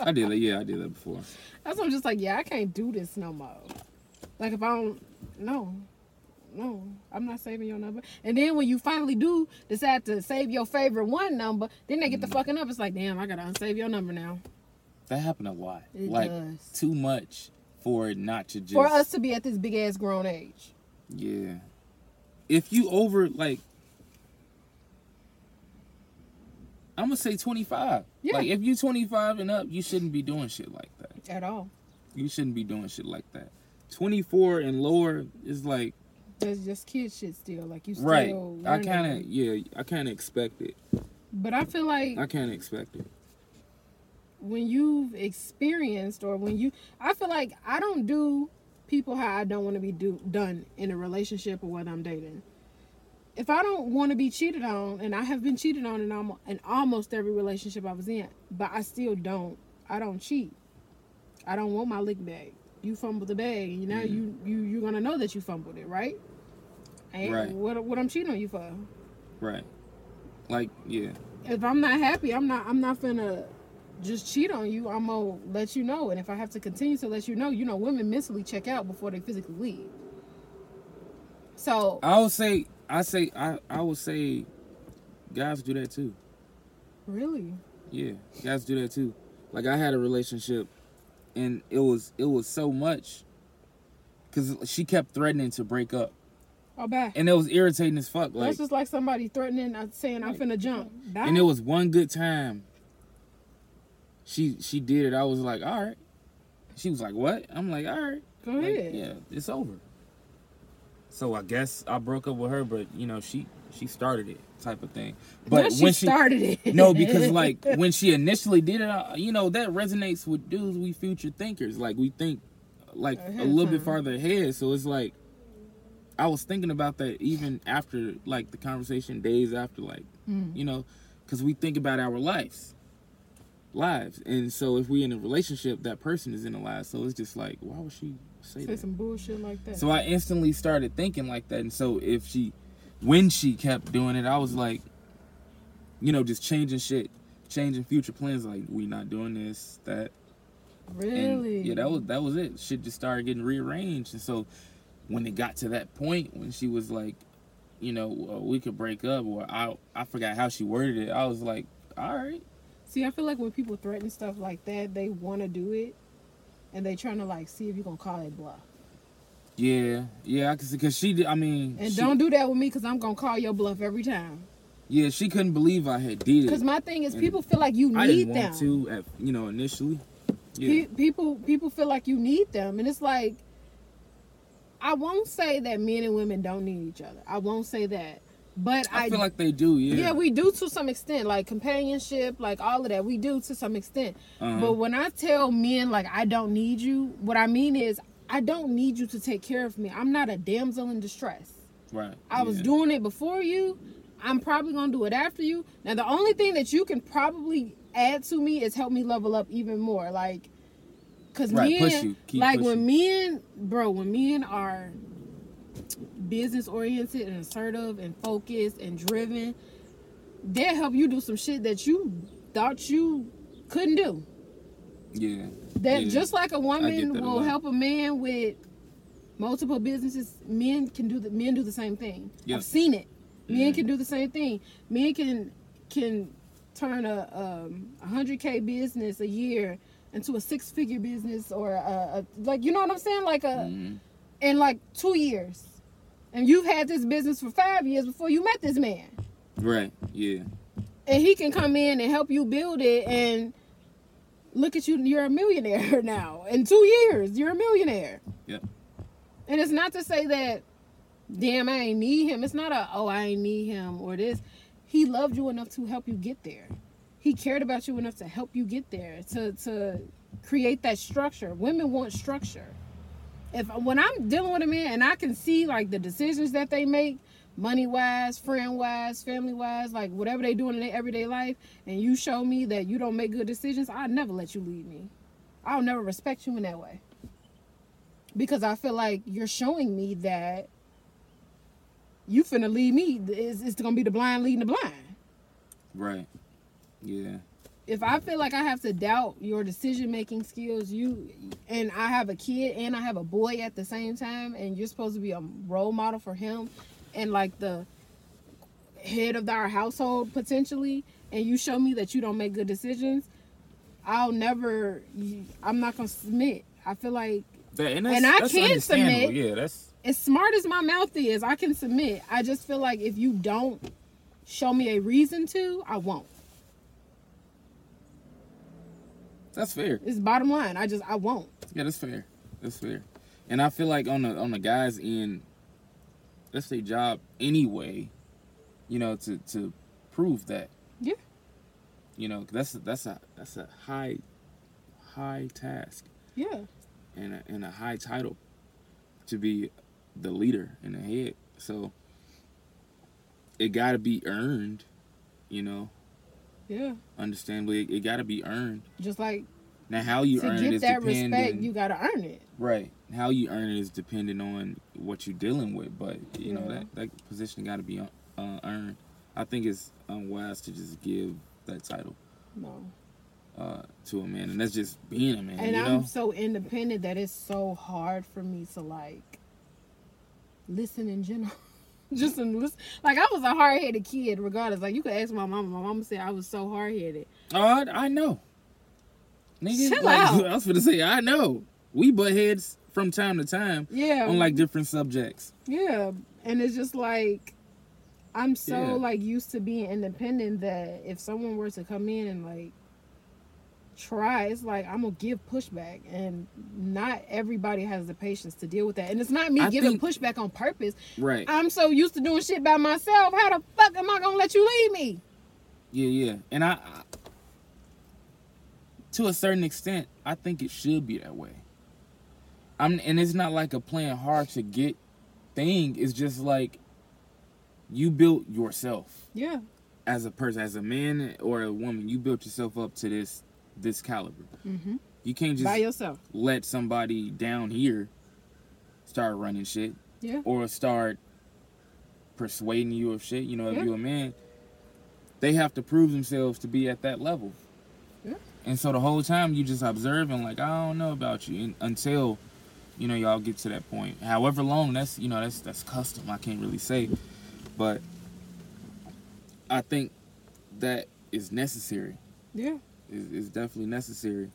I did that. Yeah, I did that before. That's why I'm just like, yeah, I can't do this no more. Like if I don't, no, no, I'm not saving your number. And then when you finally do decide to save your favorite one number, then they get Mm. the fucking up. It's like, damn, I gotta unsave your number now. That happened a lot. It like does. too much for it not to just For us to be at this big ass grown age. Yeah. If you over like I'm gonna say 25. Yeah. Like if you 25 and up, you shouldn't be doing shit like that. At all. You shouldn't be doing shit like that. 24 and lower is like That's just kid shit still. Like you still right. I kind of yeah, I kind of expect it. But I feel like I can't expect it. when you've experienced or when you I feel like I don't do people how I don't want to be do, done in a relationship or whether I'm dating. If I don't want to be cheated on and I have been cheated on in almost, in almost every relationship I was in, but I still don't I don't cheat. I don't want my lick bag. You fumbled the bag, you know, Mhm. you you you're going to know that you fumbled it, right? Right. what what I'm cheating on you for? Right. Like yeah. if I'm not happy, I'm not I'm not finna just cheat on you. I'm gonna let you know. And if I have to continue to let you know, you know, women mentally check out before they physically leave. So I would say I say I I would say guys do that too. really, Yeah, guys do that too. Like I had a relationship, and it was it was so much, cause she kept threatening to break up, bad. and it was irritating as fuck. Like, That's just like somebody threatening, uh, saying I'm finna jump. Bye. and it was one good time. She she did it. I was like, all right. She was like, what? I'm like, all right. Go Like, ahead. yeah, it's over. So I guess I broke up with her, but you know she she started it type of thing. But she when she started it. No, because like when she initially did it, uh, you know that resonates with dudes. We future thinkers, like we think like a little bit farther ahead. So it's like I was thinking about that even after like the conversation, days after, like Mm. you know, because we think about our lives, lives, and so if we in a relationship, that person is in a life. So it's just like, why would she say say that? some bullshit like that. So I instantly started thinking like that. And so if she, when she kept doing it, I was like, you know, just changing shit, changing future plans. Like we not doing this, that. And really, yeah, that was that was it. Shit just started getting rearranged. And so when it got to that point, when she was like, you know, uh, we could break up, or I I forgot how she worded it. I was like, all right. See, I feel like when people threaten stuff like that, they want to do it, and they trying to like see if you gonna call it bluff. Yeah, yeah, because she did. I mean, And she- don't do that with me, cause I'm gonna call your bluff every time. Yeah, she couldn't believe I had did it. Cause my thing is, And people feel like you need I didn't them. want to, at, you know, initially. Yeah. Pe- people people feel like you need them, and it's like I won't say that men and women don't need each other. I won't say that, but I, I, feel like they do, yeah. yeah. we do to some extent, like companionship, like all of that. We do to some extent. Uh-huh. But when I tell men like I don't need you, what I mean is I don't need you to take care of me. I'm not a damsel in distress. right. I was doing it before you. I'm probably gonna do it after you. Now the only thing that you can probably add to me is help me level up even more. Like, cause Right, men, push you. Keep like when men, bro, when men are business oriented and assertive and focused and driven, they help you do some shit that you thought you couldn't do. Yeah. That Yeah. just like a woman that a will help a man with multiple businesses, men can do the men do the same thing. Yeah. I've seen it. Men Yeah. can do the same thing. Men can can turn a um a hundred k business a year into a six figure business or a, a like you know what I'm saying like a Mhm. in like two years, and you've had this business for five years before you met this man, Right. Yeah. and he can come in and help you build it and look at you you're a millionaire now in two years you're a millionaire Yep. and it's not to say that damn i ain't need him it's not a oh i ain't need him or this he loved you enough to help you get there he cared about you enough to help you get there to to create that structure women want structure if when i'm dealing with a man and i can see like the decisions that they make money wise, friend wise, family wise, like whatever they do in their everyday life, and you show me that you don't make good decisions, I'll never let you lead me. I'll never respect you in that way. Because I feel like you're showing me that you finna lead me. It's, it's gonna be the blind leading the blind. Right. Yeah. If I feel like I have to doubt your decision making skills, you and I have a kid and I have a boy at the same time, and you're supposed to be a role model for him and like the head of our household potentially, and you show me that you don't make good decisions, I'll never. I'm not gonna submit. I feel like That, and, And I can submit. Yeah, that's as smart as my mouth is, I can submit. I just feel like if you don't show me a reason to, I won't. That's fair. It's bottom line. I just I won't. Yeah, that's fair. That's fair. And I feel like on the on the guys end, that's their job anyway. You know, to to prove that. Yeah. You know, that's that's a that's a high high task Yeah. and a, and a high title to be the leader in the head. So it got to be earned. You know, Yeah. understandably, it, it got to be earned. Just like Now, how you to earn it get that dependent. respect, you gotta earn it. Right. How you earn it is dependent on what you're dealing with, but you know that that position got to be uh, earned. I think it's unwise to just give that title No. uh, to a man, and that's just being a man. And I'm know. so independent that it's so hard for me to like listen in general. Just in listen. Like I was a hard headed kid, regardless. Like you could ask my mama. My mama said I was so hard headed. Oh, I, I know. Nigga, Chill like, out. I was gonna say I know. We butt heads from time to time Yeah. on like different subjects. Yeah, and it's just like I'm so Yeah. like used to being independent that if someone were to come in and like try, it's like I'm gonna give pushback, and not everybody has the patience to deal with that. And it's not me I giving think- pushback on purpose. Right. I'm so used to doing shit by myself. How the fuck am I gonna let you leave me? Yeah, yeah. And I, I to a certain extent, I think it should be that way. I'm and it's not like a playing hard to get thing. It's just like you built yourself Yeah, as a person, as a man or a woman, you built yourself up to this this caliber. mm-hmm. You can't just by yourself. let somebody down here start running shit Yeah, or start persuading you of shit. You know, if Yeah. you're a man, they have to prove themselves to be at that level. Yeah. And so the whole time you just observing, like I don't know about you, and, until you know y'all get to that point. However long that's you know that's that's custom. I can't really say, but I think that is necessary. yeah, Is is definitely necessary.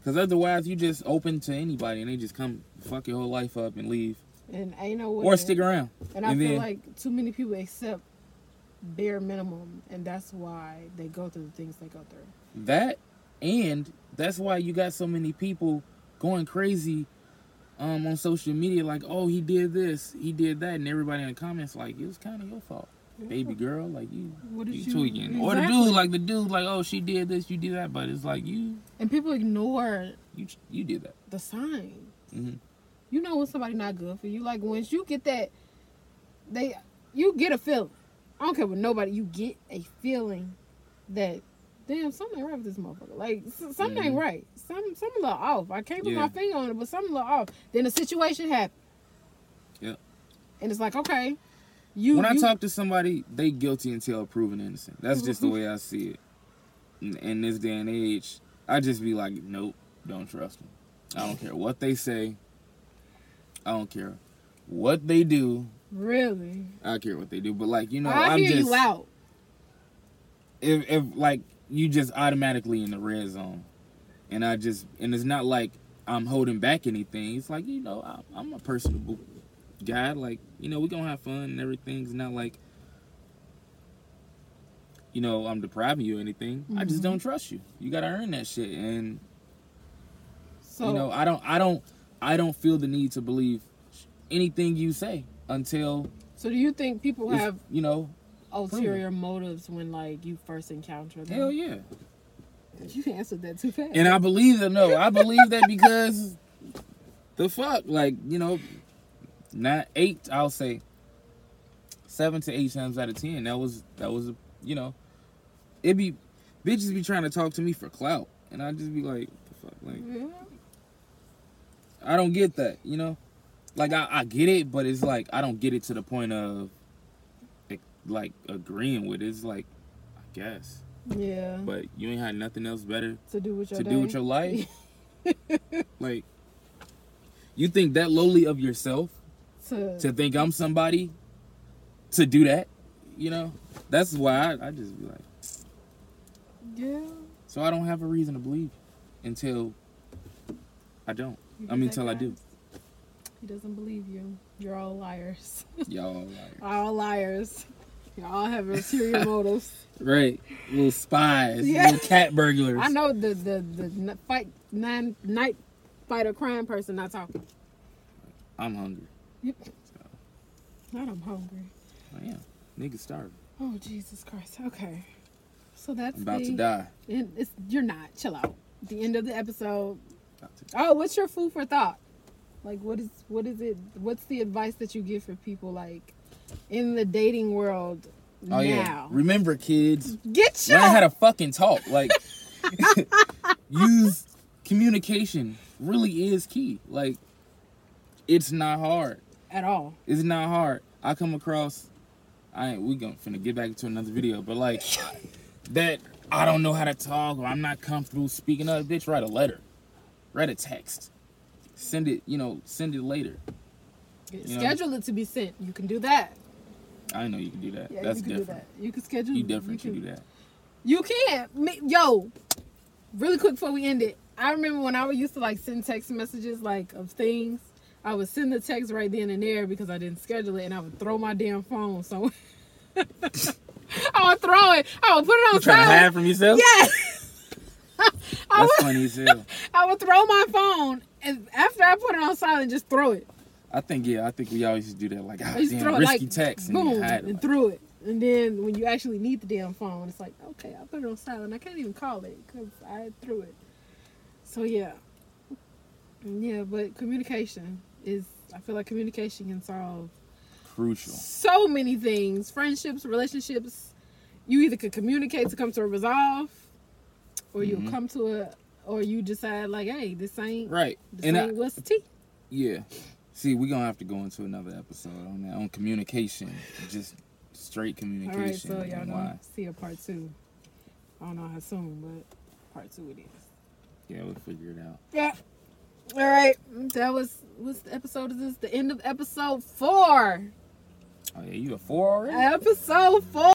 Because otherwise, you just open to anybody and they just come fuck your whole life up and leave, and way. or stick around. And I And feel then- like too many people accept bare minimum, and that's why they go through the things they go through. That and that's why you got so many people going crazy um on social media like, "Oh, he did this, he did that." And everybody in the comments like, "It was kind of your fault." Baby girl, like you What you you- tweaking. Or the dude like the dude like, "Oh, she did this, you did that." But it's like you And people ignore you you did that. the signs. Mhm. You know when somebody not good for you. Like once you get that, they you get a feeling. I don't care what nobody. You get a feeling that damn something ain't right with this motherfucker. Like something ain't Mhm. right. Some something a little off. I can't put Yeah. my finger on it, but something a little off. Then the situation happened. Yeah. And it's like okay, you when I talk to somebody, they guilty until proven innocent. That's just the Mhm. way I see it. in, in this day and age, I just be like, nope, don't trust them. I don't care what they say. I don't care what they do. Really? I care what they do, but like you know, I I'm hear just you out. if if like you just automatically in the red zone, and I just and it's not like I'm holding back anything. It's like you know I'm, I'm a personable guy. Like you know we gonna have fun and everything. It's not like you know I'm depriving you of anything. I just Mhm. don't trust you. You gotta earn that shit, and So you know I don't I don't I don't feel the need to believe anything you say until so do you think people have you know ulterior motives when like you first encounter them? hell yeah. You answered that too fast. And I believe that. No, I believe that because the fuck, like you know, not eight. I'll say seven to eight times out of ten. That was that was you know, it be bitches be trying to talk to me for clout, and I just be like, the fuck, like Yeah. I don't get that. You know, like I, I get it, but it's like I don't get it to the point of like, like agreeing with it. It's like I guess, Yeah. but you ain't had nothing else better to do with your to day. do with your life. like, you think that lowly of yourself to, to think I'm somebody to do that? You know, that's why I, I just be like, yeah. so I don't have a reason to believe until I don't. I mean, until I do. He doesn't believe you. You're all liars. Y'all like, all liars. You all have ulterior motives. right? Little spies, Yeah. little cat burglars. I know the the the fight nine night fighter crime person not talking. I'm hungry. Not I'm hungry. Oh, I am. Nigga starving. Oh Jesus Christ. Okay. So that's I'm about the, to die. and It's, you're not. Chill out. The end of the episode. About to- Oh, what's your food for thought? Like, what is what is it? What's the advice that you give for people like in the dating world Oh now? yeah. Remember, kids, Get your learn how to fucking talk. Like, use communication. Really is key. Like, it's not hard. At all. It's not hard. I come across. I ain't. We gonna finna get back into another video, but like that. I don't know how to talk, or I'm not comfortable speaking up. Bitch, write a letter, write a text, send it. You know, send it later. You know? Schedule it to be sent. You can do that. I know you can do that. Yeah, That's you can different. do that. You can schedule. You definitely you can, do that. You can. Yo, really quick before we end it. I remember when I used to like send text messages like of things. I would send the text right then and there because I didn't schedule it, and I would throw my damn phone. So I would throw it. I would put it on silent. You trying to hide from yourself? Yes. I That's would, funny as hell. I would throw my phone, and after I put it on silent, just throw it. I think yeah, I think we always used to do that. Like, ah, I used to damn, throw it risky like text and boom you hide it. and Like, threw it. And then when you actually need the damn phone, it's like, okay, I put it on silent. I can't even call it because I threw it. So yeah, yeah. But communication is. I feel like communication can solve crucial. so many things. Friendships, relationships. You either could communicate to come to a resolve, or you'll Mhm. come to a, or you decide like, hey, this ain't Right. this And I, what's the tea. yeah. See, we're gonna have to go into another episode on that on communication, just straight communication. All right, so y'all gonna why. see a part two. I don't know how soon, but part two it is. Yeah, we'll figure it out. Yeah. All right. That was what's the episode is this? The end of episode four. Oh yeah, you a four already? Episode four.